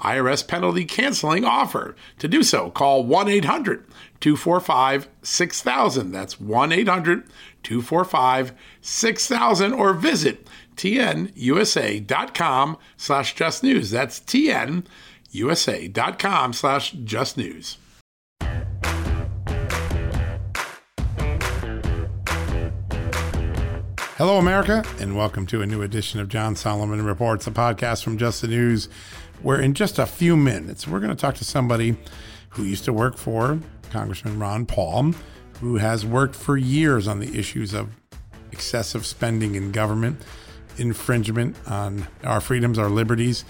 IRS penalty canceling offer. To do so, call 1 800 245 6000. That's 1 800 245 6000 or visit tnusa.com slash just news. That's tnusa.com slash just news. Hello, America, and welcome to a new edition of John Solomon Reports, a podcast from Just the News where in just a few minutes, we're going to talk to somebody who used to work for Congressman Ron Paul, who has worked for years on the issues of excessive spending in government, infringement on our freedoms, our liberties,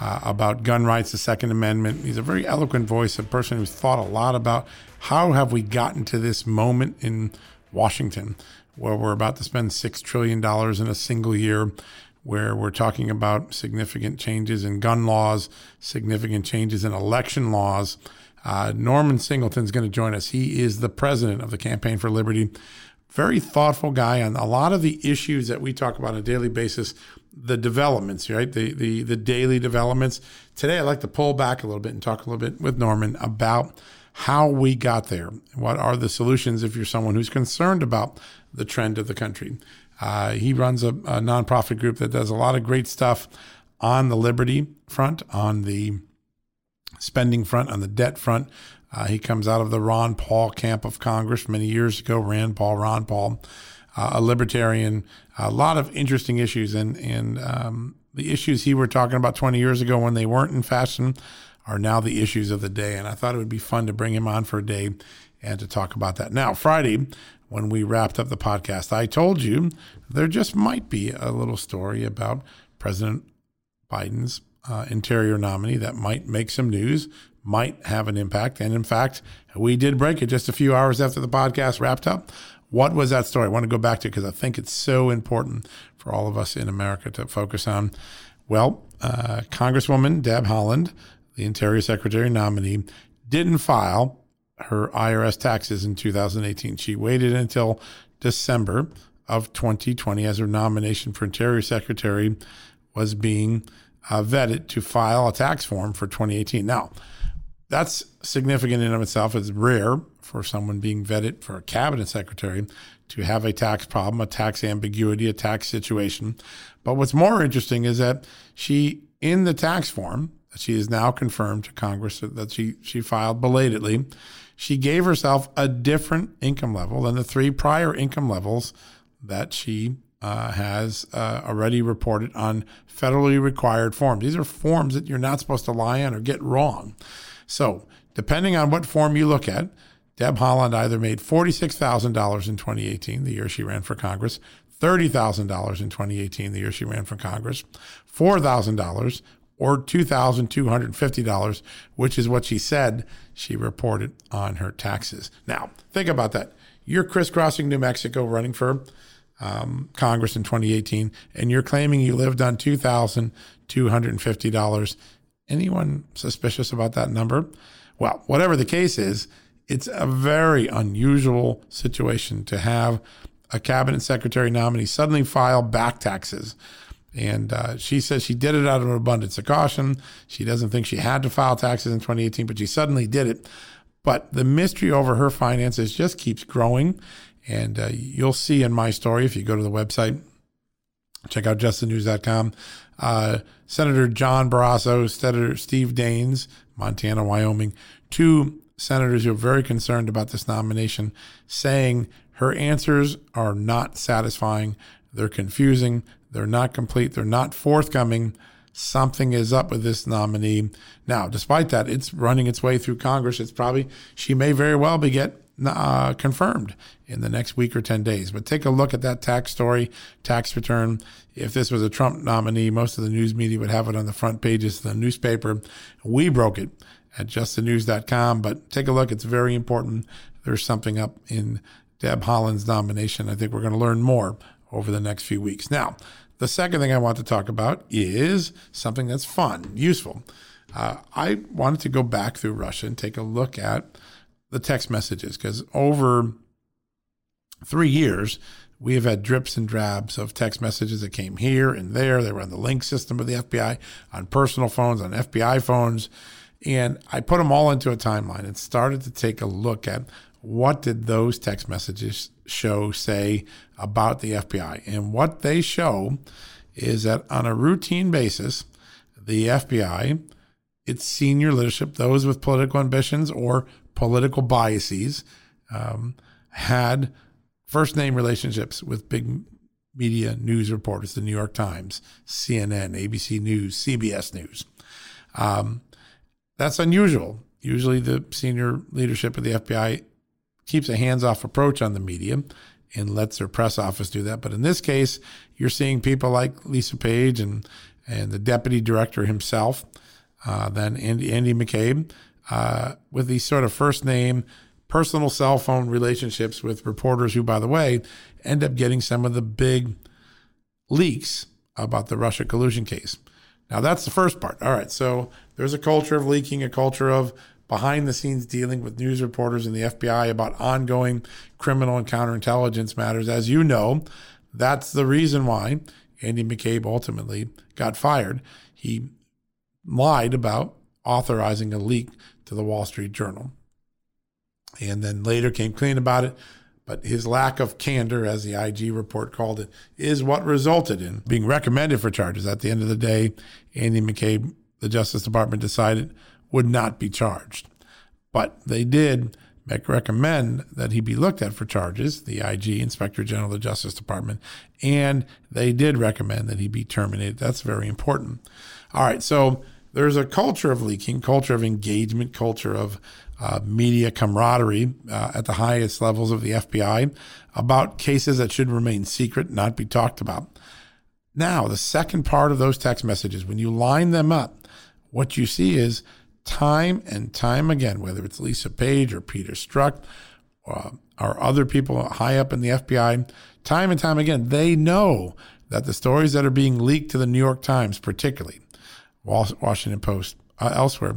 uh, about gun rights, the Second Amendment. He's a very eloquent voice, a person who's thought a lot about how have we gotten to this moment in Washington where we're about to spend $6 trillion in a single year where we're talking about significant changes in gun laws, significant changes in election laws. Uh, Norman Singleton is going to join us. He is the president of the Campaign for Liberty. Very thoughtful guy on a lot of the issues that we talk about on a daily basis, the developments, right? The, the, the daily developments. Today, I'd like to pull back a little bit and talk a little bit with Norman about how we got there. What are the solutions if you're someone who's concerned about the trend of the country? Uh, he runs a, a nonprofit group that does a lot of great stuff on the liberty front, on the spending front, on the debt front. Uh, he comes out of the Ron Paul camp of Congress many years ago. Rand Paul, Ron Paul, uh, a libertarian. A lot of interesting issues, and and um, the issues he were talking about 20 years ago when they weren't in fashion are now the issues of the day. And I thought it would be fun to bring him on for a day and to talk about that. Now, Friday, when we wrapped up the podcast. I told you there just might be a little story about President Biden's uh, interior nominee that might make some news, might have an impact. And in fact, we did break it just a few hours after the podcast wrapped up. What was that story? I want to go back to it because I think it's so important for all of us in America to focus on. Well, uh, Congresswoman Deb Haaland, the Interior Secretary nominee, didn't file her IRS taxes in 2018. She waited until December of 2020 as her nomination for Interior Secretary was being uh, vetted to file a tax form for 2018. Now, that's significant in of itself. It's rare for someone being vetted for a cabinet secretary to have a tax problem, a tax ambiguity, a tax situation. But what's more interesting is that she, in the tax form that she is now confirmed to Congress that she, she filed belatedly, she gave herself a different income level than the three prior income levels that she uh, has uh, already reported on federally required forms. These are forms that you're not supposed to lie on or get wrong. So, depending on what form you look at, Deb Haaland either made $46,000 in 2018, the year she ran for Congress, $30,000 in 2018, the year she ran for Congress, $4,000 or $2,250, which is what she said she reported on her taxes. Now, think about that. You're crisscrossing New Mexico running for um, Congress in 2018, and you're claiming you lived on $2,250. Anyone suspicious about that number? Well, whatever the case is, it's a very unusual situation to have a cabinet secretary nominee suddenly file back taxes and uh, she says she did it out of an abundance of caution. She doesn't think she had to file taxes in 2018, but she suddenly did it. But the mystery over her finances just keeps growing. And uh, you'll see in my story, if you go to the website, check out justthenews.com. Uh, Senator John Barrasso, Senator Steve Daines, Montana, Wyoming, two senators who are very concerned about this nomination, saying Her answers are not satisfying. They're confusing. They're not complete. They're not forthcoming. Something is up with this nominee. Now, despite that, it's running its way through Congress. It's probably, she may very well be get uh, confirmed in the next week or 10 days. But take a look at that tax story, tax return. If this was a Trump nominee, most of the news media would have it on the front pages of the newspaper. We broke it at justthenews.com, but take a look. It's very important. There's something up in Deb Haaland's nomination. I think we're going to learn more over the next few weeks. Now, the second thing I want to talk about is something that's fun, useful. Uh, I wanted to go back through Russia and take a look at the text messages because over three years, we have had drips and drabs of text messages that came here and there. They were on the Lync system of the FBI, on personal phones, on FBI phones. And I put them all into a timeline and started to take a look at what did those text messages show, say, about the FBI. And what they show is that on a routine basis, the FBI, its senior leadership, those with political ambitions or political biases, um, had first name relationships with big media news reporters, the New York Times, CNN, ABC News, CBS News. Um, that's unusual. Usually, the senior leadership of the FBI keeps a hands off approach on the media and lets their press office do that. But in this case, you're seeing people like Lisa Page and, and the deputy director himself, uh, then Andy, Andy McCabe, uh, with these sort of first name, personal cell phone relationships with reporters who, by the way, end up getting some of the big leaks about the Russia collusion case. Now, that's the first part. All right. So there's a culture of leaking, a culture of behind the scenes dealing with news reporters and the FBI about ongoing criminal and counterintelligence matters. As you know, that's the reason why Andy McCabe ultimately got fired. He lied about authorizing a leak to the Wall Street Journal. And then later came clean about it. But his lack of candor, as the IG report called it, is what resulted in being recommended for charges. At the end of the day, Andy McCabe, the Justice Department decided would not be charged. But they did make recommend that he be looked at for charges, the IG, Inspector General of the Justice Department, and they did recommend that he be terminated. That's very important. All right, so there's a culture of leaking, culture of engagement, culture of uh, media camaraderie uh, at the highest levels of the FBI about cases that should remain secret, not be talked about. Now, the second part of those text messages, when you line them up, what you see is time and time again, whether it's Lisa Page or Peter Strzok uh, or other people high up in the FBI, time and time again, they know that the stories that are being leaked to the New York Times, particularly, Washington Post, uh, elsewhere,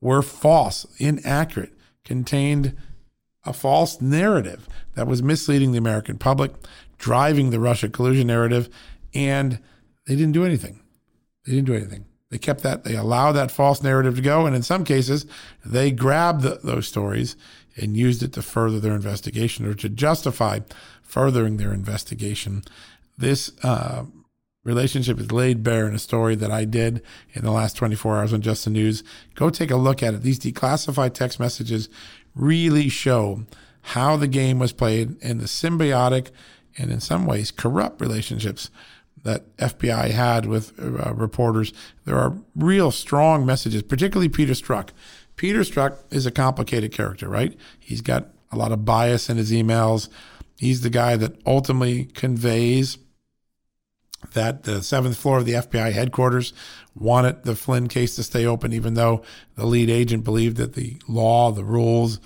were false, inaccurate, contained a false narrative that was misleading the American public, driving the Russia collusion narrative, and they didn't do anything. They didn't do anything. They kept that, they allowed that false narrative to go. And in some cases, they grabbed the, those stories and used it to further their investigation or to justify furthering their investigation. This uh, relationship is laid bare in a story that I did in the last 24 hours on Just the News. Go take a look at it. These declassified text messages really show how the game was played and the symbiotic and in some ways corrupt relationships that FBI had with uh, reporters. There are real strong messages, particularly Peter Strzok. Peter Strzok is a complicated character, right? He's got a lot of bias in his emails. He's the guy that ultimately conveys that the seventh floor of the FBI headquarters wanted the Flynn case to stay open, even though the lead agent believed that the law, the rules,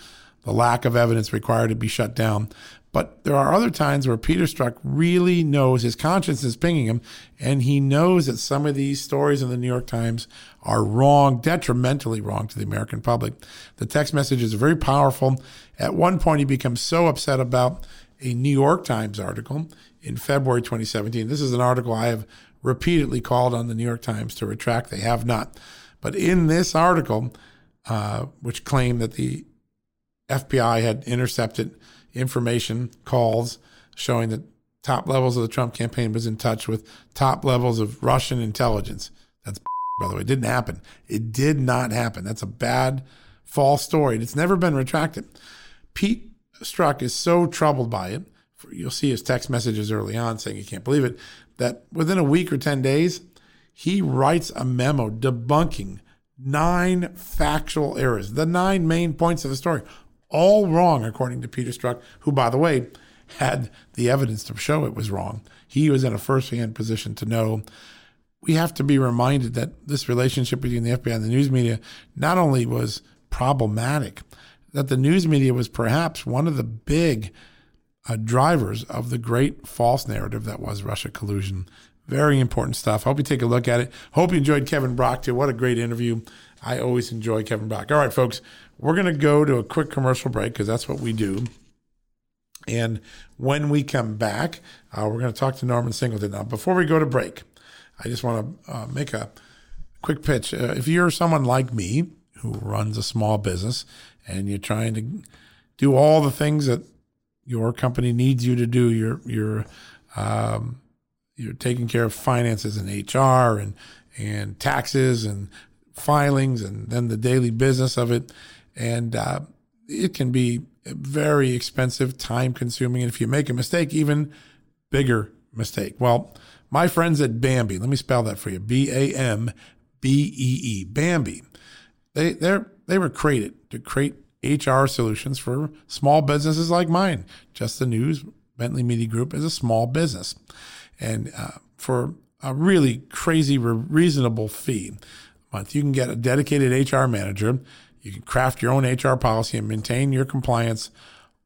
the lack of evidence required to be shut down. But there are other times where Peter Strzok really knows his conscience is pinging him, and he knows that some of these stories in the New York Times are wrong, detrimentally wrong to the American public. The text messages are very powerful. At one point, he becomes so upset about a New York Times article in February 2017. This is an article I have repeatedly called on the New York Times to retract. They have not. But in this article, uh, which claimed that the FBI had intercepted information calls showing that top levels of the Trump campaign was in touch with top levels of Russian intelligence. That's by the way, it didn't happen. It did not happen. That's a bad false story. It's never been retracted. Pete Strzok is so troubled by it. You'll see his text messages early on saying he can't believe it. That within a week or 10 days, he writes a memo debunking nine factual errors, the nine main points of the story, all wrong, according to Peter Strzok, who, by the way, had the evidence to show it was wrong. He was in a first hand position to know. We have to be reminded that this relationship between the FBI and the news media not only was problematic, that the news media was perhaps one of the big uh, drivers of the great false narrative that was Russia collusion. Very important stuff. Hope you take a look at it. Hope you enjoyed Kevin Brock too. What a great interview. I always enjoy Kevin Brock. All right, folks, we're going to go to a quick commercial break because that's what we do. And when we come back, uh, we're going to talk to Norman Singleton. Now, before we go to break, I just want to uh, make a quick pitch. Uh, if you're someone like me who runs a small business and you're trying to do all the things that your company needs you to do, you're you're um, you're taking care of finances and HR and and taxes and filings and then the daily business of it, and uh, it can be very expensive, time consuming, and if you make a mistake, even bigger mistake. Well, my friends at Bambee, let me spell that for you: B A M B E E, Bambee. They they they were created to create HR solutions for small businesses like mine. Just the News Bentley Media Group is a small business, and uh, for a really crazy, reasonable fee a month, you can get a dedicated HR manager. You can craft your own HR policy and maintain your compliance.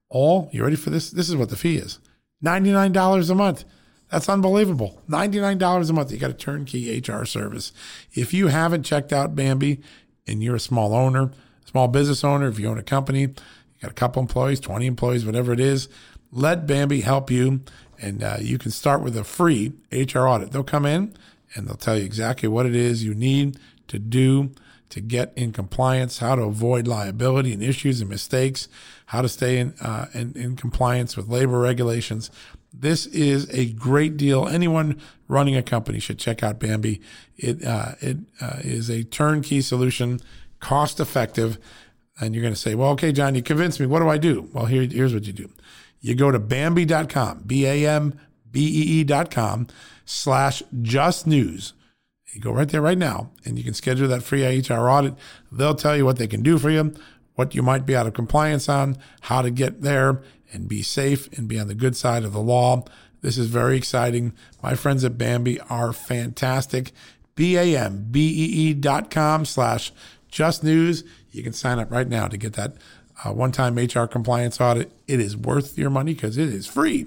All you ready for this? This is what the fee is: ninety nine dollars a month. That's unbelievable. $99 a month. You got a turnkey HR service. If you haven't checked out Bambee and you're a small owner, small business owner, if you own a company, you got a couple employees, 20 employees, whatever it is, let Bambee help you. And uh, you can start with a free HR audit. They'll come in and they'll tell you exactly what it is you need to do to get in compliance, how to avoid liability and issues and mistakes, how to stay in, uh, in, in compliance with labor regulations. This is a great deal. Anyone running a company should check out Bambee. It uh, it uh, is a turnkey solution cost effective. And you're going to say, well, okay, John, you convinced me. What do I do? Well, here, here's what you do. You go to Bambee.com, B A M B E E.com slash just news. You go right there right now and you can schedule that free HR audit. They'll tell you what they can do for you, what you might be out of compliance on, how to get there and be safe and be on the good side of the law. This is very exciting. My friends at Bambee are fantastic. B-A-M-B-E-E dot com slash just News. You can sign up right now to get that uh, one time HR compliance audit. It is worth your money because it is free.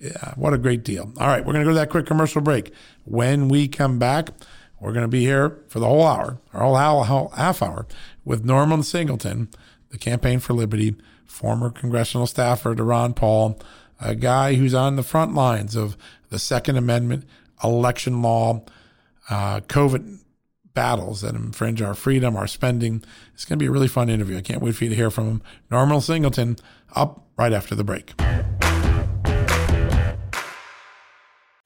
Yeah, what a great deal. All right, we're going to go to that quick commercial break. When we come back, we're going to be here for the whole hour, or whole half hour, with Norman Singleton, the Campaign for Liberty, former congressional staffer to Ron Paul, a guy who's on the front lines of the Second Amendment, election law, uh, COVID battles that infringe our freedom, our spending. It's going to be a really fun interview. I can't wait for you to hear from him. Norman Singleton up right after the break.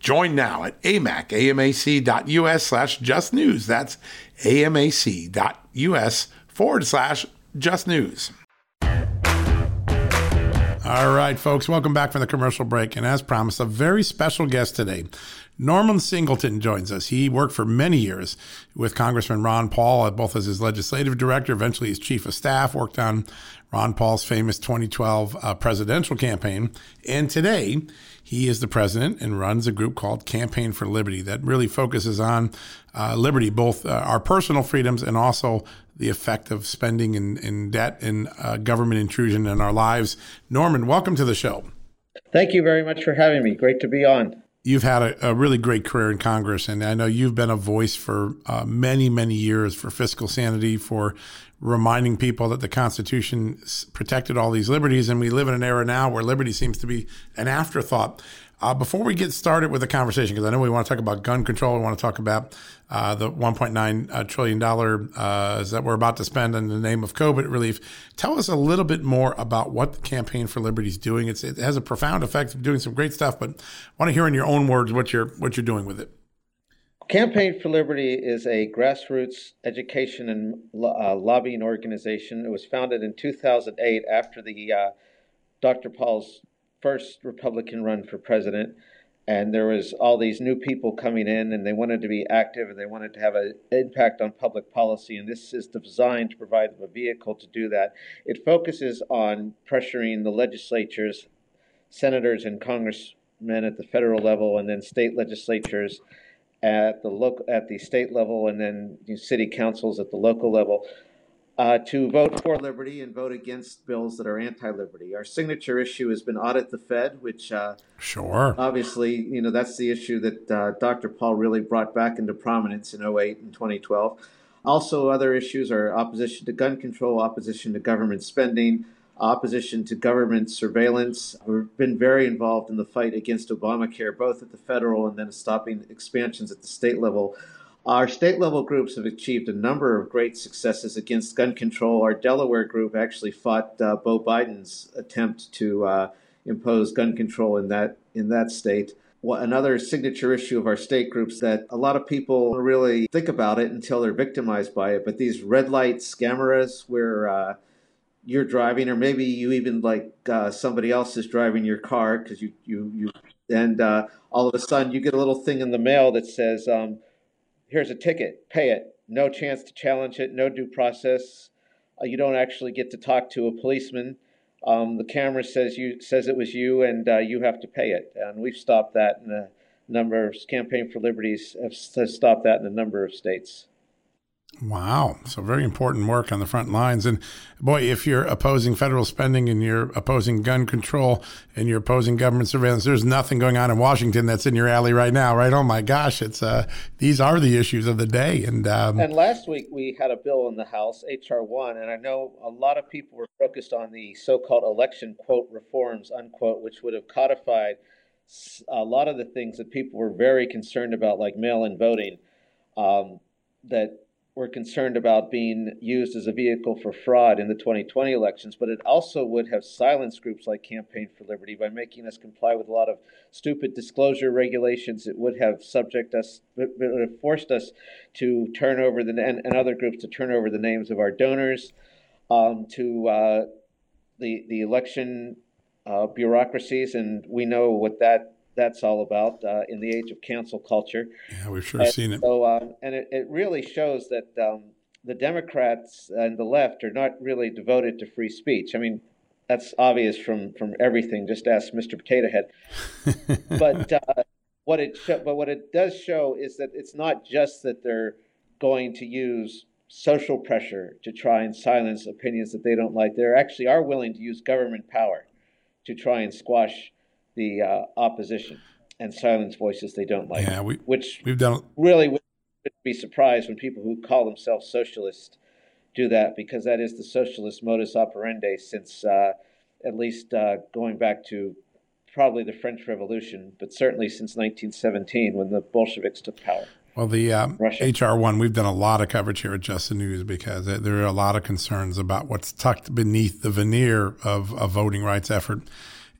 Join now at amac, amac.us slash just news. That's amac.us forward slash just news. All right, folks, welcome back from the commercial break. And as promised, a very special guest today. Norman Singleton joins us. He worked for many years with Congressman Ron Paul, uh, both as his legislative director, eventually as chief of staff, worked on Ron Paul's famous 2012 uh, presidential campaign. And today, he is the president and runs a group called Campaign for Liberty that really focuses on uh, liberty, both uh, our personal freedoms and also the effect of spending and, and debt and uh, government intrusion in our lives. Norman, welcome to the show. Thank you very much for having me. Great to be on you've had a, a, really great career in Congress, and I know you've been a voice for uh, many, many years for fiscal sanity, for reminding people that the Constitution protected all these liberties, and we live in an era now where liberty seems to be an afterthought. Uh, before we get started with the conversation, because I know we want to talk about gun control, we want to talk about uh, the 1.9 uh, trillion dollar uh, that we're about to spend in the name of COVID relief. Tell us a little bit more about what the Campaign for Liberty is doing. It's, it has a profound effect of doing some great stuff, but I want to hear in your own words what you're what you're doing with it. Campaign for Liberty is a grassroots education and uh, lobbying organization. It was founded in 2008 after the uh, Dr. Paul's first Republican run for president, and there was all these new people coming in, and they wanted to be active and they wanted to have an impact on public policy. And this is designed to provide them a vehicle to do that. It focuses on pressuring the legislatures, senators, and congressmen at the federal level, and then state legislatures at the local at the state level, and then city councils at the local level uh, to vote for liberty and vote against bills that are anti-liberty. Our signature issue has been audit the Fed, which uh, sure, obviously, you know that's the issue that uh, Dr. Paul really brought back into prominence in 08 and 2012. Also, other issues are opposition to gun control, opposition to government spending, opposition to government surveillance. We've been very involved in the fight against Obamacare, both at the federal and then stopping expansions at the state level. Our state level groups have achieved a number of great successes against gun control. Our Delaware group actually fought uh, Beau Biden's attempt to uh, impose gun control in that in that state. Well, another signature issue of our state groups that a lot of people really think about it until they're victimized by it. But these red light scameras, where uh, you're driving, or maybe you even like uh, somebody else is driving your car because you you you, and uh, all of a sudden you get a little thing in the mail that says. Um, here's a ticket, pay it. No chance to challenge it, no due process. Uh, you don't actually get to talk to a policeman. Um, the camera says you says it was you, and uh, you have to pay it. And we've stopped that in a number of Campaign for Liberties have, has stopped that in a number of states. Wow. So very important work on the front lines. And boy, if you're opposing federal spending and you're opposing gun control and you're opposing government surveillance, there's nothing going on in Washington that's in your alley right now, right? Oh my gosh, it's uh, these are the issues of the day. And um, and last week we had a bill in the House, HR one, and I know a lot of people were focused on the so-called election quote reforms unquote, which would have codified a lot of the things that people were very concerned about, like mail-in voting. Um, that were concerned about being used as a vehicle for fraud in the 2020 elections, but it also would have silenced groups like Campaign for Liberty by making us comply with a lot of stupid disclosure regulations. It would have subject us, it would have forced us to turn over the and, and other groups to turn over the names of our donors, um, to uh, the the election uh, bureaucracies, and we know what that that's all about uh, in the age of cancel culture. Yeah, we've sure and seen it. So, um, and it, it really shows that um, the Democrats and the left are not really devoted to free speech. I mean, that's obvious from from everything. Just ask Mr. Potato Head. but uh, what it sh- but what it does show is that it's not just that they're going to use social pressure to try and silence opinions that they don't like. They actually are willing to use government power to try and squash the uh, opposition and silence voices they don't like. Yeah, we, which we've done really would be surprised when people who call themselves socialists do that because that is the socialist modus operandi since uh, at least uh, going back to probably the French Revolution, but certainly since 1917 when the Bolsheviks took power. Well, the um, HR one, we've done a lot of coverage here at Just the News because there are a lot of concerns about what's tucked beneath the veneer of a voting rights effort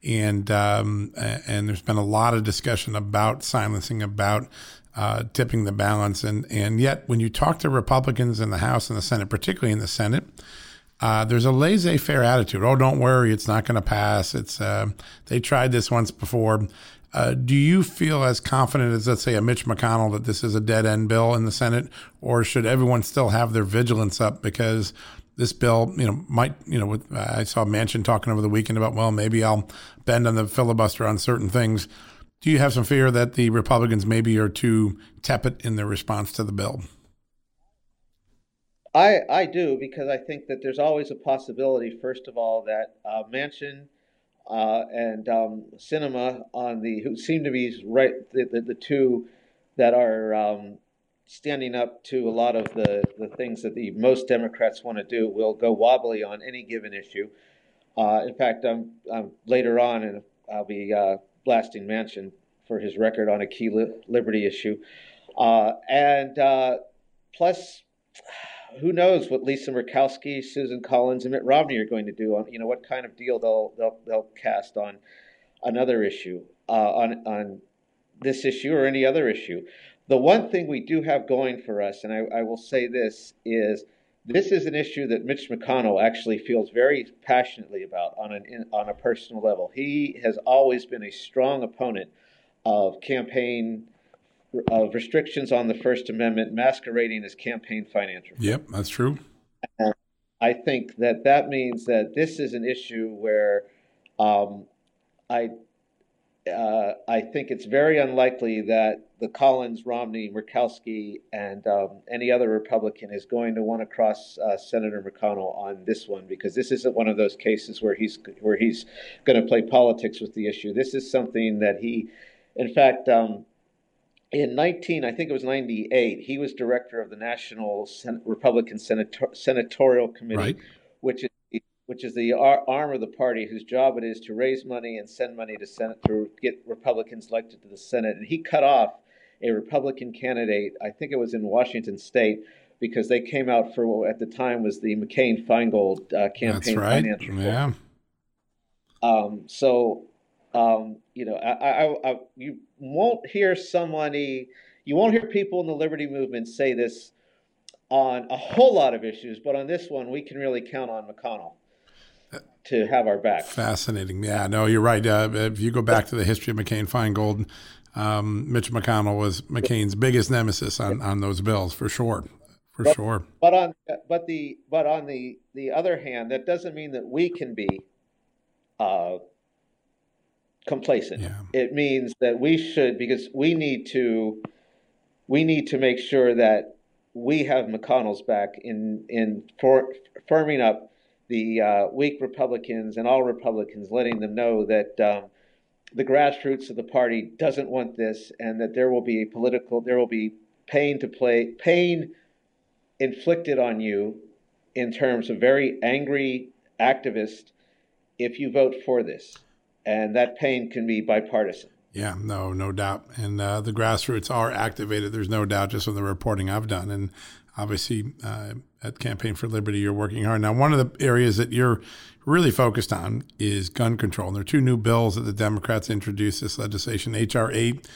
and um, and there's been a lot of discussion about silencing, about uh, tipping the balance, and and yet when you talk to Republicans in the House and the Senate, particularly in the Senate, uh, there's a laissez-faire attitude. Oh, don't worry, it's not going to pass. It's uh, they tried this once before. Uh, do you feel as confident as, let's say, a Mitch McConnell that this is a dead end bill in the Senate, or should everyone still have their vigilance up because this bill, you know, might, you know, with, I saw Manchin talking over the weekend about, well, maybe I'll bend on the filibuster on certain things. Do you have some fear that the Republicans maybe are too tepid in their response to the bill? I, I do because I think that there's always a possibility, first of all, that uh, Manchin uh, and um, Sinema on the who seem to be right the, the, the two that are um, standing up to a lot of the, the things that the most Democrats want to do will go wobbly on any given issue. Uh, in fact, I'm, I'm, later on, and I'll be uh, blasting Manchin for his record on a key li- liberty issue, uh, and uh, plus who knows what Lisa Murkowski, Susan Collins, and Mitt Romney are going to do on you know what kind of deal they'll they'll, they'll cast on another issue uh, on on this issue or any other issue. The one thing we do have going for us, and I, I will say this, is this is an issue that Mitch McConnell actually feels very passionately about on an on a personal level. He has always been a strong opponent of campaign of restrictions on the First Amendment masquerading as campaign finance Yep, that's true. And I think that that means that this is an issue where um, I uh, I think it's very unlikely that the Collins, Romney, Murkowski, and um, any other Republican is going to want to cross uh, Senator McConnell on this one because this isn't one of those cases where he's where he's going to play politics with the issue. This is something that he, in fact, um, in 19, I think it was 98, he was director of the National Sen- Republican Senator- Senatorial Committee, right. which is which is the arm of the party whose job it is to raise money and send money to Senate to get Republicans elected to the Senate. And he cut off a Republican candidate, I think it was in Washington State, because they came out for what at the time was the McCain Feingold uh, campaign That's right. finance reform. Yeah. Um, so um, you know, I, I, I, you won't hear somebody, you won't hear people in the liberty movement say this on a whole lot of issues, but on this one, we can really count on McConnell to have our back. Fascinating. Yeah, no, you're right. Uh, if you go back to the history of McCain Feingold, um, Mitch McConnell was McCain's biggest nemesis on, on those bills, for sure. For but, sure. But on but the but on the the other hand, that doesn't mean that we can be uh, complacent. Yeah. It means that we should because we need to we need to make sure that we have McConnell's back in in for, firming up the uh, weak Republicans and all Republicans, letting them know that um, the grassroots of the party doesn't want this, and that there will be a political there will be pain to play pain inflicted on you in terms of very angry activists if you vote for this and that pain can be bipartisan. Yeah, no, no doubt. And uh, the grassroots are activated. There's no doubt, just from the reporting I've done, and obviously uh, at Campaign for Liberty, you're working hard. Now, one of the areas that you're really focused on is gun control. And there are two new bills that the Democrats introduced this legislation, HR eight,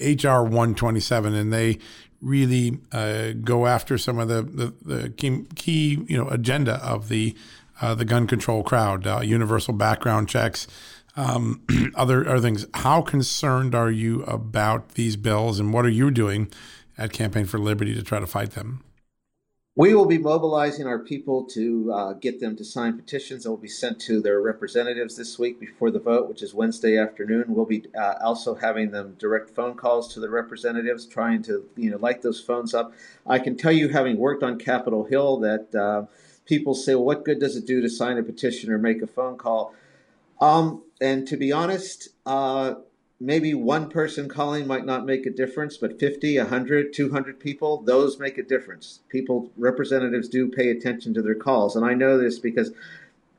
HR one twenty seven, and they really uh, go after some of the the, the key, key, you know agenda of the uh, the gun control crowd, uh, universal background checks um, other other things. How concerned are you about these bills, and what are you doing at Campaign for Liberty to try to fight them? We will be mobilizing our people to uh, get them to sign petitions that will be sent to their representatives this week before the vote, which is Wednesday afternoon. We'll be uh, also having them direct phone calls to the representatives, trying to you know light those phones up. I can tell you, having worked on Capitol Hill, that uh, people say, "Well, what good does it do to sign a petition or make a phone call?" Um, and to be honest, uh, maybe one person calling might not make a difference, but 50, 100, 200 people, those make a difference. People, representatives do pay attention to their calls. And I know this because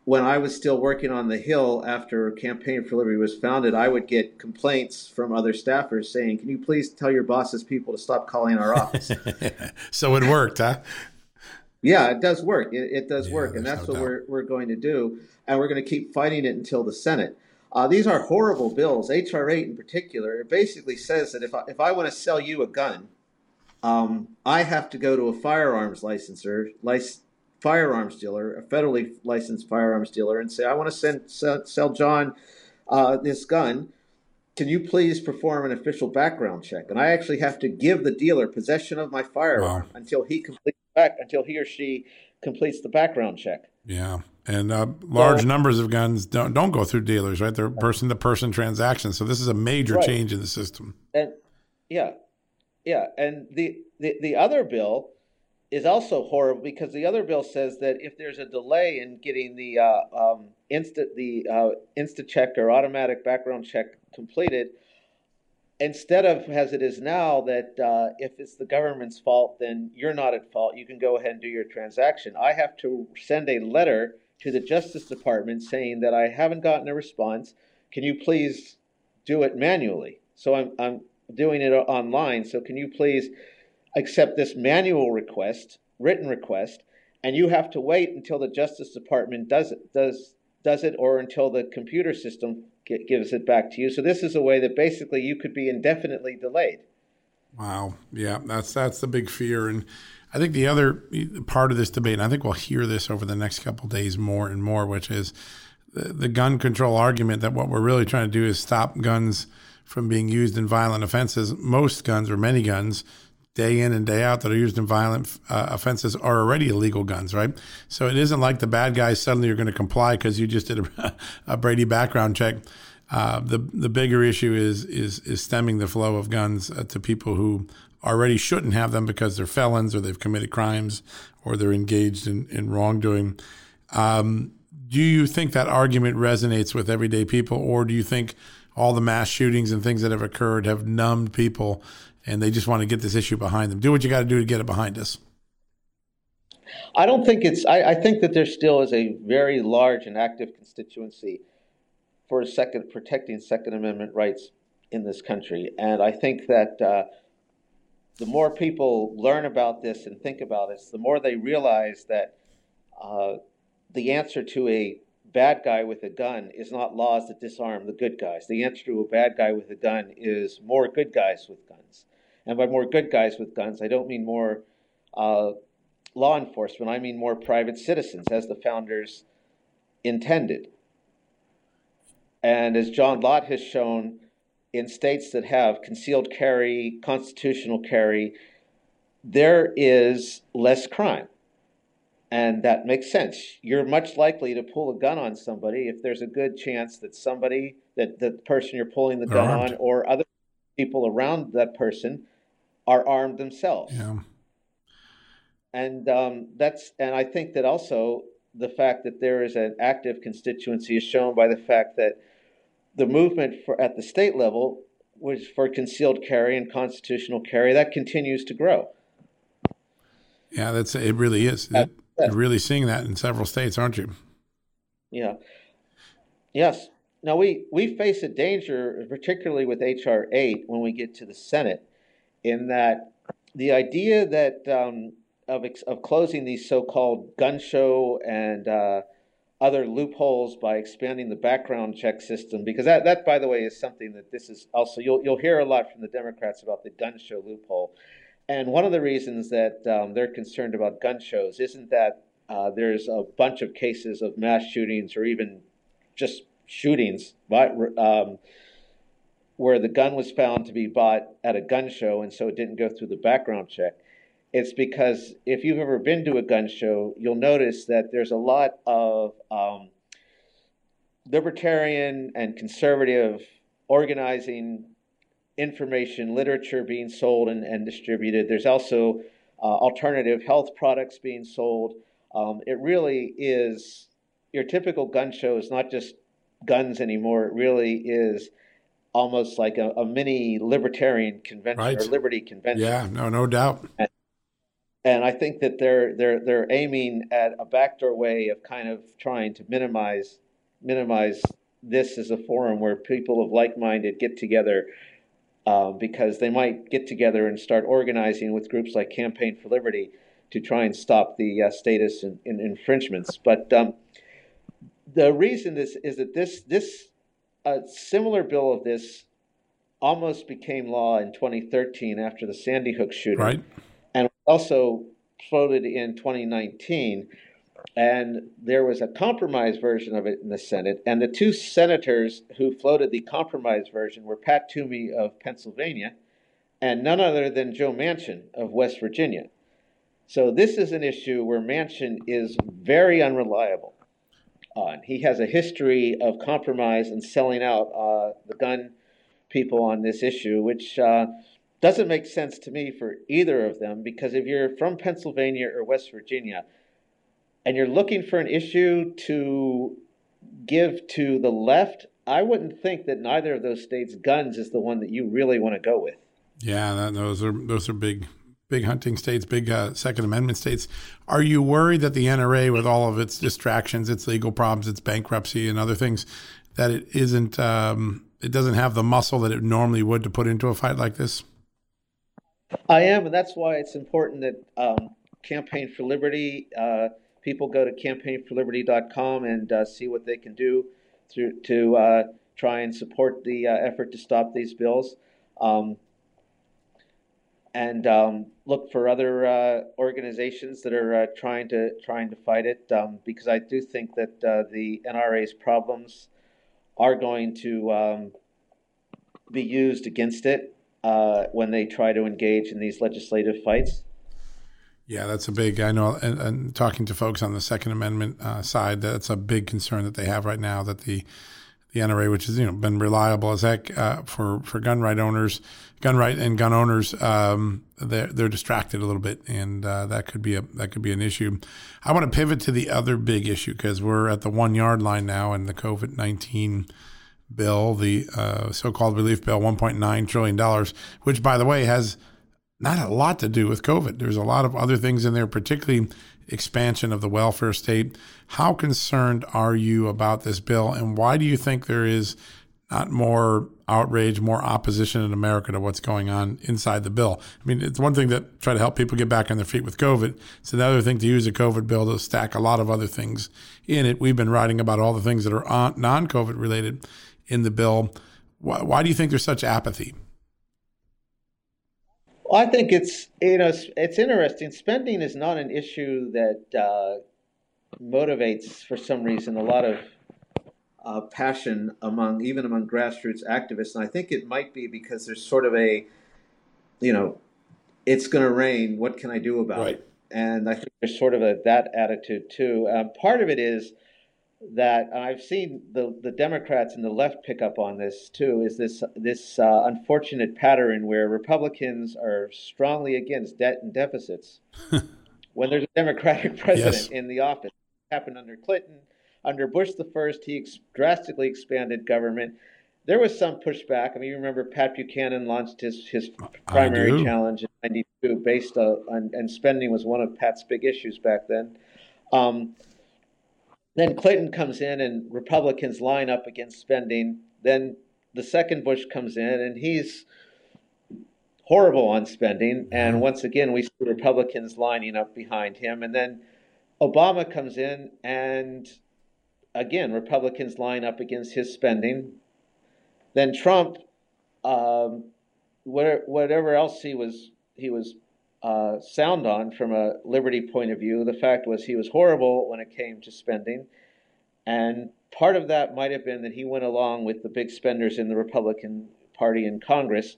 when I was still working on the Hill after Campaign for Liberty was founded, I would get complaints from other staffers saying, Can you please tell your boss's people to stop calling our office? so it worked, huh? Yeah, it does work. It, it does yeah, work. And that's no what we're, we're going to do and we're going to keep fighting it until the Senate. Uh, these are horrible bills. HR 8 in particular, it basically says that if I, if I want to sell you a gun, um, I have to go to a firearms licensor, lic- firearms dealer, a federally licensed firearms dealer, and say, I want to send, sell, sell John uh, this gun. Can you please perform an official background check? And I actually have to give the dealer possession of my firearm wow. until he completes back until he or she completes the background check. Yeah, and uh, large numbers of guns don't don't go through dealers, right? They're person to person transactions. So this is a major right. change in the system. And yeah, yeah, and the the, the other bill is also horrible because the other bill says that if there's a delay in getting the uh, um, instant the uh, instant check or automatic background check completed, instead of as it is now that uh, if it's the government's fault, then you're not at fault. You can go ahead and do your transaction. I have to send a letter to the Justice Department saying that I haven't gotten a response. Can you please do it manually? So I'm I'm doing it online. So can you please accept this manual request, written request, and you have to wait until the Justice Department does it, does does it, or until the computer system get, gives it back to you. So this is a way that basically you could be indefinitely delayed. Wow, yeah, that's that's the big fear, and I think the other part of this debate, and I think we'll hear this over the next couple days more and more, which is the, the gun control argument that what we're really trying to do is stop guns from being used in violent offenses. Most guns, or many guns, day in and day out that are used in violent uh, offenses are already illegal guns, right? So it isn't like the bad guys suddenly are going to comply because you just did a, a Brady background check. Uh, the the bigger issue is is is stemming the flow of guns uh, to people who already shouldn't have them because they're felons or they've committed crimes or they're engaged in, in wrongdoing. Um, do you think that argument resonates with everyday people, or do you think all the mass shootings and things that have occurred have numbed people and they just want to get this issue behind them. Do what you got to do to get it behind us. I don't think it's. I, I, think that there still is a very large and active constituency for second protecting Second Amendment rights in this country, and I think that uh, the more people learn about this and think about this, the more they realize that uh, the answer to a bad guy with a gun is not laws that disarm the good guys. The answer to a bad guy with a gun is more good guys with guns. And by more good guys with guns, I don't mean more uh, law enforcement, I mean more private citizens, as the founders intended. And as John Lott has shown, in states that have concealed carry, constitutional carry, there is less crime. And that makes sense. You're much likely to pull a gun on somebody if there's a good chance that somebody, that the person you're pulling the gun on, or other people around that person are armed themselves. Yeah. And um, that's and I think that also the fact that there is an active constituency is shown by the fact that the movement for at the state level was for concealed carry and constitutional carry that continues to grow. Yeah, that's it. Really is. It, you're really seeing that in several states, aren't you? Yeah. Yes. Now we we face a danger, particularly with HR eight, when we get to the Senate, in that the idea that um, of, of closing these so-called gun show and uh, other loopholes by expanding the background check system, because that, that, by the way, is something that this is also you'll you'll hear a lot from the Democrats about the gun show loophole, and one of the reasons that um, they're concerned about gun shows isn't that uh, there's a bunch of cases of mass shootings or even just shootings, but um, where the gun was found to be bought at a gun show and so it didn't go through the background check. It's because if you've ever been to a gun show, you'll notice that there's a lot of um, libertarian and conservative organizing information, literature being sold and, and distributed. There's also uh, alternative health products being sold. Um, it really is your typical gun show is not just guns anymore. It really is almost like a, a mini libertarian convention right. or liberty convention. Yeah, no, no doubt. And, and, I think that they're they're they're aiming at a backdoor way of kind of trying to minimize minimize this as a forum where people of like-minded get together uh, because they might get together and start organizing with groups like Campaign for Liberty to try and stop the uh, status in, in infringements. But um, the reason is is that this this a similar bill of this almost became law in 2013 after the Sandy Hook shooting, right. Also floated in 2019. and there was a compromise version of it in the Senate. And the two senators who floated the compromise version were Pat Toomey of Pennsylvania and none other than Joe Manchin of West Virginia. So this is an issue where Manchin is very unreliable. Uh, he has a history of compromise and selling out uh, the gun people on this issue, which uh, doesn't make sense to me for either of them because if you're from Pennsylvania or West Virginia, and you're looking for an issue to give to the left, I wouldn't think that neither of those states' guns is the one that you really want to go with. Yeah, that, those are those are big, big hunting states, big uh, Second Amendment states. Are you worried that the NRA, with all of its distractions, its legal problems, its bankruptcy, and other things, that it isn't, um, it doesn't have the muscle that it normally would to put into a fight like this? I am, and that's why it's important that um, Campaign for Liberty. Uh, people go to campaignforliberty.com and uh, see what they can do to, to uh, try and support the uh, effort to stop these bills. Um, and um, look for other uh, organizations that are uh, trying to trying to fight it, um, because I do think that the NRA's problems are going to um, be used against it when they try to engage in these legislative fights. Yeah, that's a big. I know, and, and talking to folks on the Second Amendment uh, side, that's a big concern that they have right now. That the the NRA, which has you know been reliable as heck uh, for for gun right owners, gun right and gun owners, um, they're they're distracted a little bit, and uh, that could be a that could be an issue. I want to pivot to the other big issue because we're at the one yard line now, and the COVID nineteen bill, the uh, so-called relief bill, one point nine trillion dollars, which by the way has not a lot to do with COVID. There's a lot of other things in there, particularly expansion of the welfare state. How concerned are you about this bill, and why do you think there is not more outrage, more opposition in America to what's going on inside the bill? I mean, it's one thing to try to help people get back on their feet with COVID. It's another thing to use a COVID bill to stack a lot of other things in it. We've been writing about all the things that are non COVID related in the bill. Why, why do you think there's such apathy? Well, I think it's you know it's, it's interesting. Spending is not an issue that uh, motivates for some reason a lot of uh, passion among even among grassroots activists, and I think it might be because there's sort of a you know it's going to rain. What can I do about right. it? And I think there's sort of a that attitude too. Um, part of it is that I've seen the, the Democrats and the left pick up on this too is this this uh, unfortunate pattern where Republicans are strongly against debt and deficits when there's a Democratic president yes. in the office. It happened under Clinton, under Bush the first. He ex- drastically expanded government. There was some pushback. I mean, you remember Pat Buchanan launched his his primary challenge in '92 based on and spending was one of Pat's big issues back then. Um, then Clinton comes in and Republicans line up against spending. Then the second Bush comes in and he's horrible on spending. And mm-hmm. once again, we see Republicans lining up behind him. And then Obama comes in and again, Republicans line up against his spending. Then Trump, um, whatever else he was he was uh, sound on from a liberty point of view. The fact was he was horrible when it came to spending. And part of that might have been that he went along with the big spenders in the Republican Party in Congress.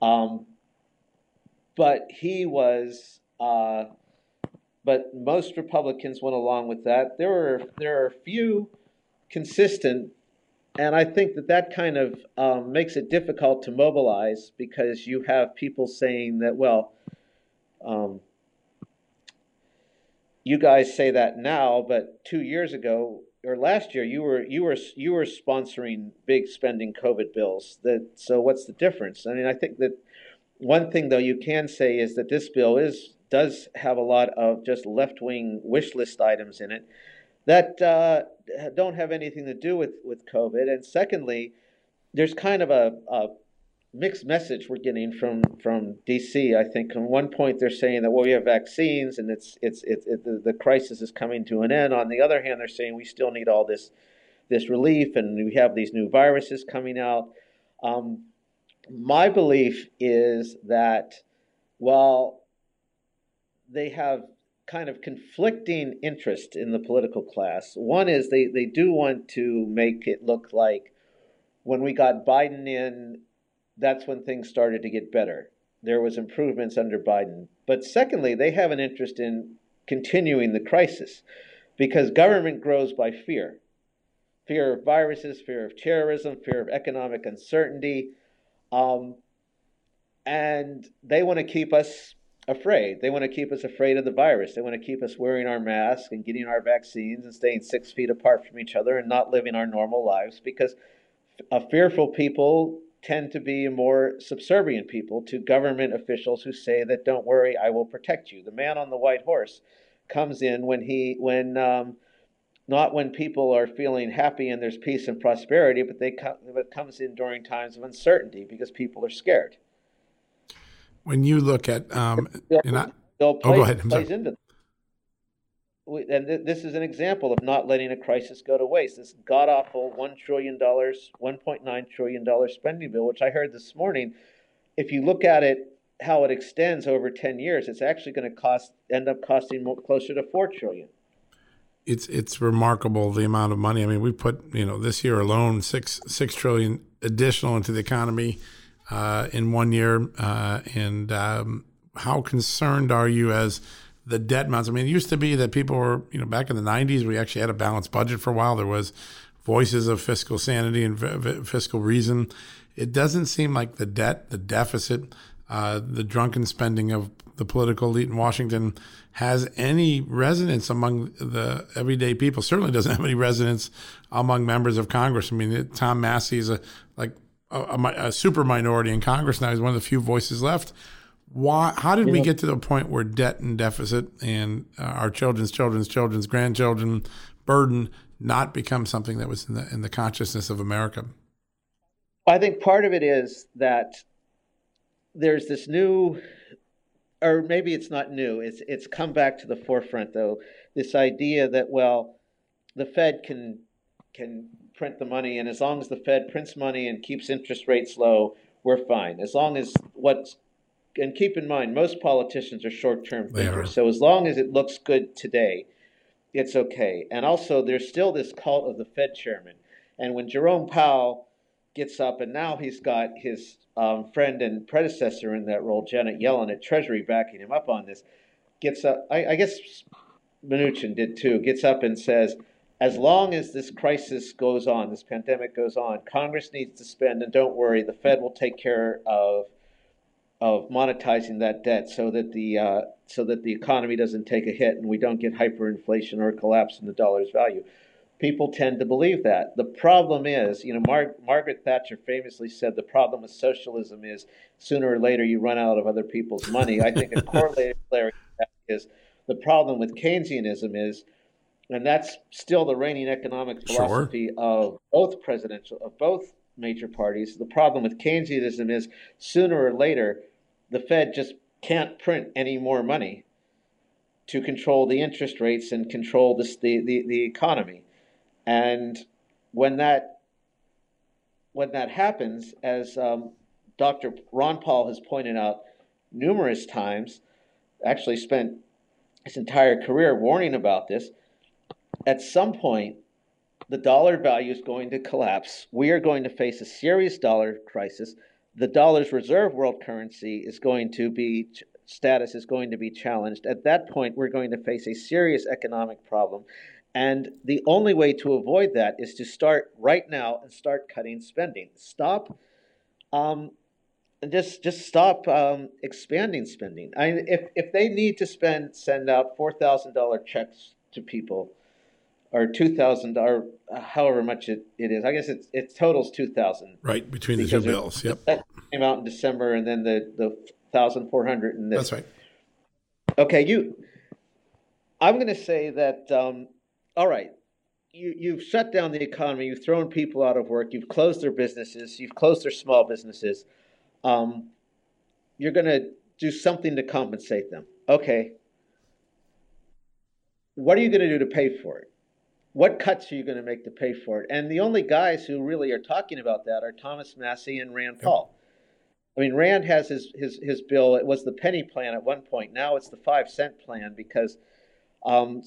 Um, but he was, uh, but most Republicans went along with that. There were there are a few consistent, and I think that that kind of um, makes it difficult to mobilize because you have people saying that well um, you guys say that now, but two years ago or last year, you were you were you were sponsoring big spending COVID bills. That so what's the difference? I mean, I think that one thing though you can say is that this bill is does have a lot of just left wing wish list items in it that uh, don't have anything to do with with COVID. And secondly, there's kind of a, a mixed message we're getting from from DC. I think at one point they're saying that well we have vaccines and it's it's it, the, the crisis is coming to an end. On the other hand, they're saying we still need all this this relief and we have these new viruses coming out. Um, my belief is that while they have kind of conflicting interest in the political class. One is they, they do want to make it look like when we got Biden in, that's when things started to get better. There was improvements under Biden. But secondly, they have an interest in continuing the crisis because government grows by fear. Fear of viruses, fear of terrorism, fear of economic uncertainty. Um, and they want to keep us afraid. They want to keep us afraid of the virus. They want to keep us wearing our masks and getting our vaccines and staying six feet apart from each other and not living our normal lives because a fearful people tend to be more subservient people to government officials who say that don't worry, I will protect you. The man on the white horse comes in when he when um, not when people are feeling happy and there's peace and prosperity, but they come, it comes in during times of uncertainty because people are scared when you look at um, and I, oh, go ahead. I'm plays into and th- this is an example of not letting a crisis go to waste. This god awful one trillion dollars, one point nine trillion dollars spending bill, which I heard this morning. If you look at it, how it extends over ten years, it's actually going to cost end up costing more, closer to four trillion. It's it's remarkable the amount of money. I mean, we put you know this year alone six six trillion additional into the economy uh, in one year. Uh, and um, how concerned are you as the debt amounts? I mean, it used to be that people were, you know, back in the 90s, we actually had a balanced budget for a while. There was voices of fiscal sanity and v- fiscal reason. It doesn't seem like the debt, the deficit, uh, the drunken spending of the political elite in Washington has any resonance among the everyday people. Certainly doesn't have any resonance among members of Congress. I mean, Tom Massie is a like a, a, super minority in Congress now. He's one of the few voices left. Why? How did we get to the point where debt and deficit and uh, our children's children's children's grandchildren burden not become something that was in the in the consciousness of America? I think part of it is that there's this new, or maybe it's not new. It's it's come back to the forefront though. This idea that well, the Fed can can print the money, and as long as the Fed prints money and keeps interest rates low, we're fine. As long as what's and keep in mind, most politicians are short-term thinkers. So as long as it looks good today, it's okay. And also, there's still this cult of the Fed chairman. And when Jerome Powell gets up, and now he's got his um, friend and predecessor in that role, Janet Yellen at Treasury, backing him up on this, gets up. I, I guess Mnuchin did too. Gets up and says, as long as this crisis goes on, this pandemic goes on, Congress needs to spend, and don't worry, the Fed will take care of of monetizing that debt so that the uh, so that the economy doesn't take a hit and we don't get hyperinflation or a collapse in the dollar's value. People tend to believe that. The problem is, you know, Mar- Margaret Thatcher famously said the problem with socialism is sooner or later you run out of other people's money. I think a corollary is the problem with Keynesianism is and that's still the reigning economic philosophy sure. of both presidential of both major parties. The problem with Keynesianism is sooner or later the Fed just can't print any more money to control the interest rates and control this, the, the, the economy. And when that when that happens, as um, Dr. Ron Paul has pointed out numerous times, actually spent his entire career warning about this, at some point, the dollar value is going to collapse. We are going to face a serious dollar crisis. The dollar's reserve world currency is going to be status is going to be challenged. At that point, we're going to face a serious economic problem. And the only way to avoid that is to start right now and start cutting spending. Stop, um, just just stop um, expanding spending. I, if if they need to spend send out four thousand dollar checks to people or two thousand or however much it, it is. I guess it's it totals two thousand. Right between the two bills. Yep. That came out in December, and then the the thousand four hundred and this. That's right. Okay, you. I'm going to say that. Um, all right, you you've shut down the economy. You've thrown people out of work. You've closed their businesses. You've closed their small businesses. Um, you're going to do something to compensate them. Okay. What are you going to do to pay for it? What cuts are you going to make to pay for it? And the only guys who really are talking about that are Thomas Massie and Rand Paul. I mean, Rand has his, his, his bill. It was the penny plan at one point. Now it's the five cent plan because Um,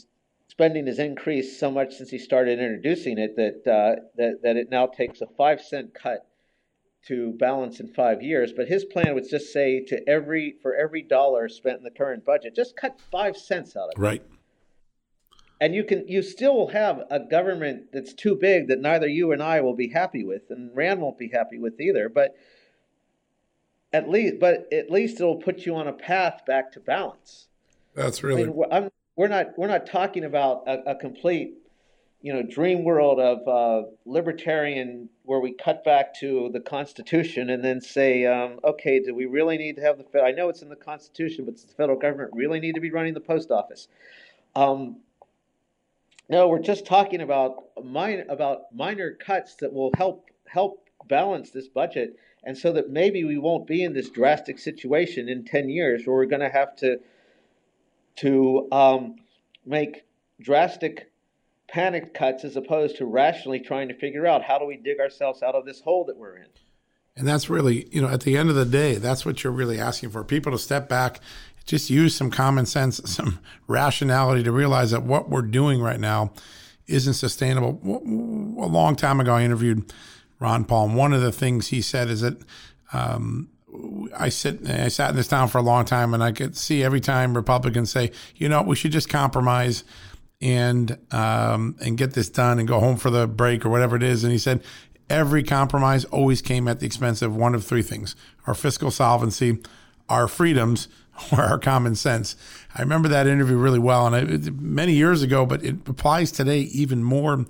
spending has increased so much since he started introducing it that uh, that that it now takes a five cent cut to balance in five years. But his plan was just say to every for every dollar spent in the current budget, just cut five cents out of it. Right. And you can you still have a government that's too big that neither you and I will be happy with, and Rand won't be happy with either. But at least, but at least it'll put you on a path back to balance. That's really. I mean, I'm, we're not we're not talking about a, a complete you know dream world of uh, libertarian where we cut back to the Constitution and then say, um, okay, do we really need to have the? I know it's in the Constitution, but does the federal government really need to be running the post office? Um, no, we're just talking about minor about minor cuts that will help help balance this budget, and so that maybe we won't be in this drastic situation in ten years where we're going to have to to um, make drastic panic cuts as opposed to rationally trying to figure out how do we dig ourselves out of this hole that we're in. And that's really, you know, at the end of the day, that's what you're really asking for people to step back, just use some common sense, some rationality to realize that what we're doing right now isn't sustainable. A long time ago, I interviewed Ron Paul, and one of the things he said is that um, I sit, I sat in this town for a long time, and I could see every time Republicans say, you know, we should just compromise and um, and get this done and go home for the break or whatever it is. And he said every compromise always came at the expense of one of three things: our fiscal solvency, our freedoms, or our common sense. I remember that interview really well, and it, many years ago, but it applies today even more.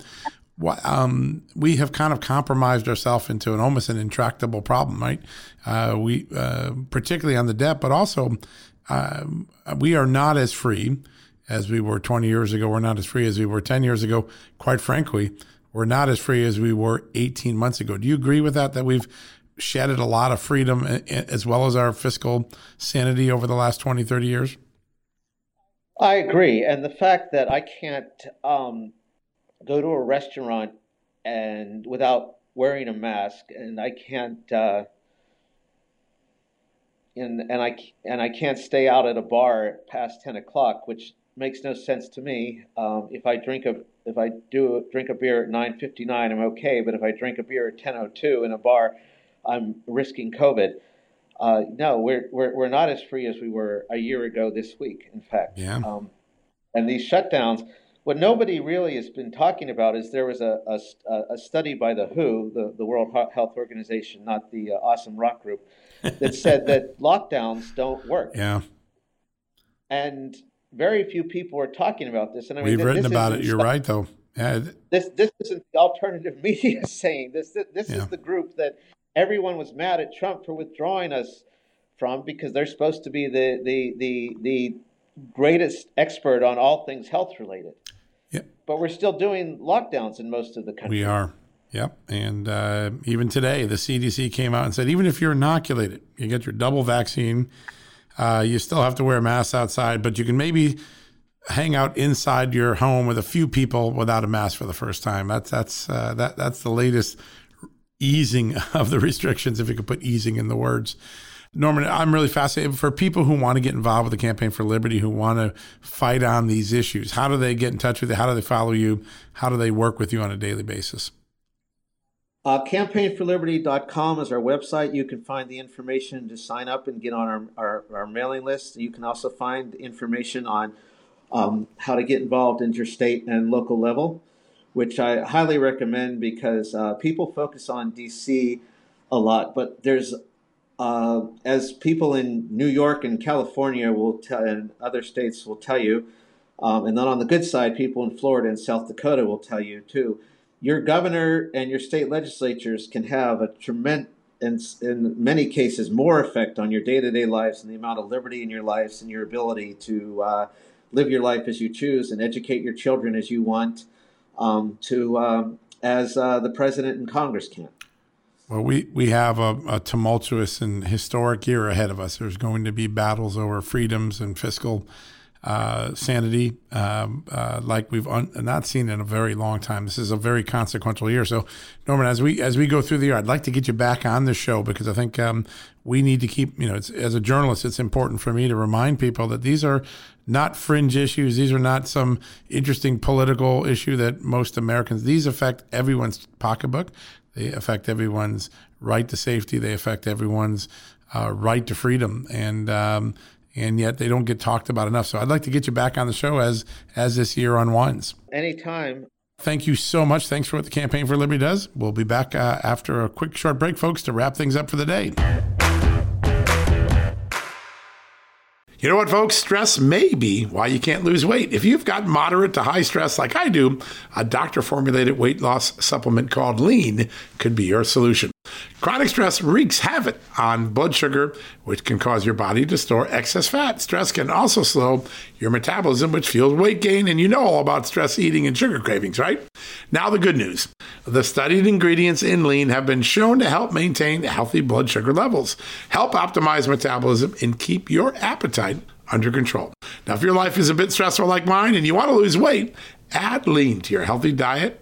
Um, we have kind of compromised ourselves into an almost an intractable problem, right? Uh, we, uh, particularly on the debt, but also uh, we are not as free as we were 20 years ago. We're not as free as we were 10 years ago. Quite frankly, we're not as free as we were 18 months ago. Do you agree with that? That we've shedded a lot of freedom as well as our fiscal sanity over the last 20, 30 years? I agree. And the fact that I can't um, go to a restaurant and without wearing a mask, and I can't. Uh, and, and I and I can't stay out at a bar past ten o'clock, which makes no sense to me. Um, if I drink a if I do drink a beer at 9:59, I'm okay. But if I drink a beer at 10:02 in a bar, I'm risking COVID. Uh, no, we're, we're we're not as free as we were a year ago this week. In fact, yeah. Um, and these shutdowns. What nobody really has been talking about is there was a, a, a study by the WHO, the, the World Health Organization, not the uh, awesome rock group, that said that lockdowns don't work. Yeah. And very few people are talking about this. And I mean, we've written about it. You're stuff. right, though. Yeah. This this isn't the alternative media saying this. This, this yeah. is the group that everyone was mad at Trump for withdrawing us from because they're supposed to be the the the the greatest expert on all things health related. Yep. But we're still doing lockdowns in most of the country. We are. Yep. And uh, even today, the CDC came out and said even if you're inoculated, you get your double vaccine uh, you still have to wear a mask outside, but you can maybe hang out inside your home with a few people without a mask for the first time. That's that's uh, that that's the latest easing of the restrictions, if you could put easing in the words. Norman, I'm really fascinated for people who want to get involved with the Campaign for Liberty, who want to fight on these issues. How do they get in touch with you? How do they follow you? How do they work with you on a daily basis? Uh, campaignforliberty.com is our website. You can find the information to sign up and get on our, our, our mailing list. You can also find information on um, how to get involved in your state and local level, which I highly recommend because uh, people focus on DC a lot, but there's uh, as people in New York and California will tell, and other states will tell you, um, and then on the good side, people in Florida and South Dakota will tell you too your governor and your state legislatures can have a tremendous, in, in many cases, more effect on your day to day lives and the amount of liberty in your lives and your ability to uh, live your life as you choose and educate your children as you want um, to um, as uh, the president and Congress can. Well, we, we have a, a, tumultuous and historic year ahead of us. There's going to be battles over freedoms and fiscal uh, sanity um, uh, like we've un- not seen in a very long time. This is a very consequential year. So, Norman, as we as we go through the year, I'd like to get you back on the show because I think um, we need to keep. You know, as a journalist, it's important for me to remind people that these are not fringe issues. These are not some interesting political issue that most Americans. These affect everyone's pocketbook. They affect everyone's right to safety. They affect everyone's uh, right to freedom. And um, and yet they don't get talked about enough. So I'd like to get you back on the show as as this year unwinds. Anytime. Thank you so much. Thanks for what the Campaign for Liberty does. We'll be back uh, after a quick short break, folks, to wrap things up for the day. You know what, folks? Stress may be why you can't lose weight. If you've got moderate to high stress like I do, a doctor formulated weight loss supplement called Lean could be your solution. Chronic stress wreaks havoc on blood sugar, which can cause your body to store excess fat. Stress can also slow your metabolism, which fuels weight gain. And you know all about stress eating and sugar cravings, right? Now, the good news the studied ingredients in lean have been shown to help maintain healthy blood sugar levels, help optimize metabolism, and keep your appetite under control. Now, if your life is a bit stressful like mine and you want to lose weight, add lean to your healthy diet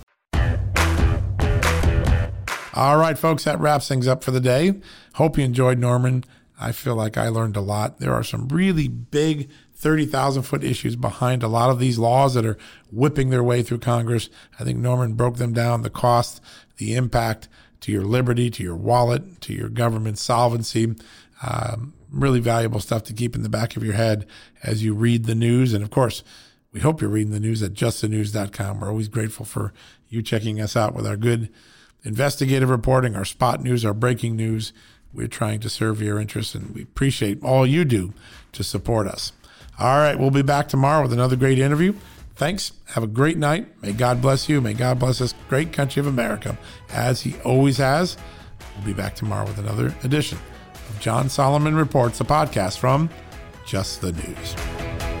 All right, folks, that wraps things up for the day. Hope you enjoyed Norman. I feel like I learned a lot. There are some really big 30,000 foot issues behind a lot of these laws that are whipping their way through Congress. I think Norman broke them down the cost, the impact to your liberty, to your wallet, to your government solvency. Um, really valuable stuff to keep in the back of your head as you read the news. And of course, we hope you're reading the news at justthenews.com. We're always grateful for you checking us out with our good investigative reporting, our spot news, our breaking news. We're trying to serve your interests, and we appreciate all you do to support us. All right, we'll be back tomorrow with another great interview. Thanks. Have a great night. May God bless you. May God bless this great country of America, as He always has. We'll be back tomorrow with another edition of John Solomon Reports, a podcast from Just the News.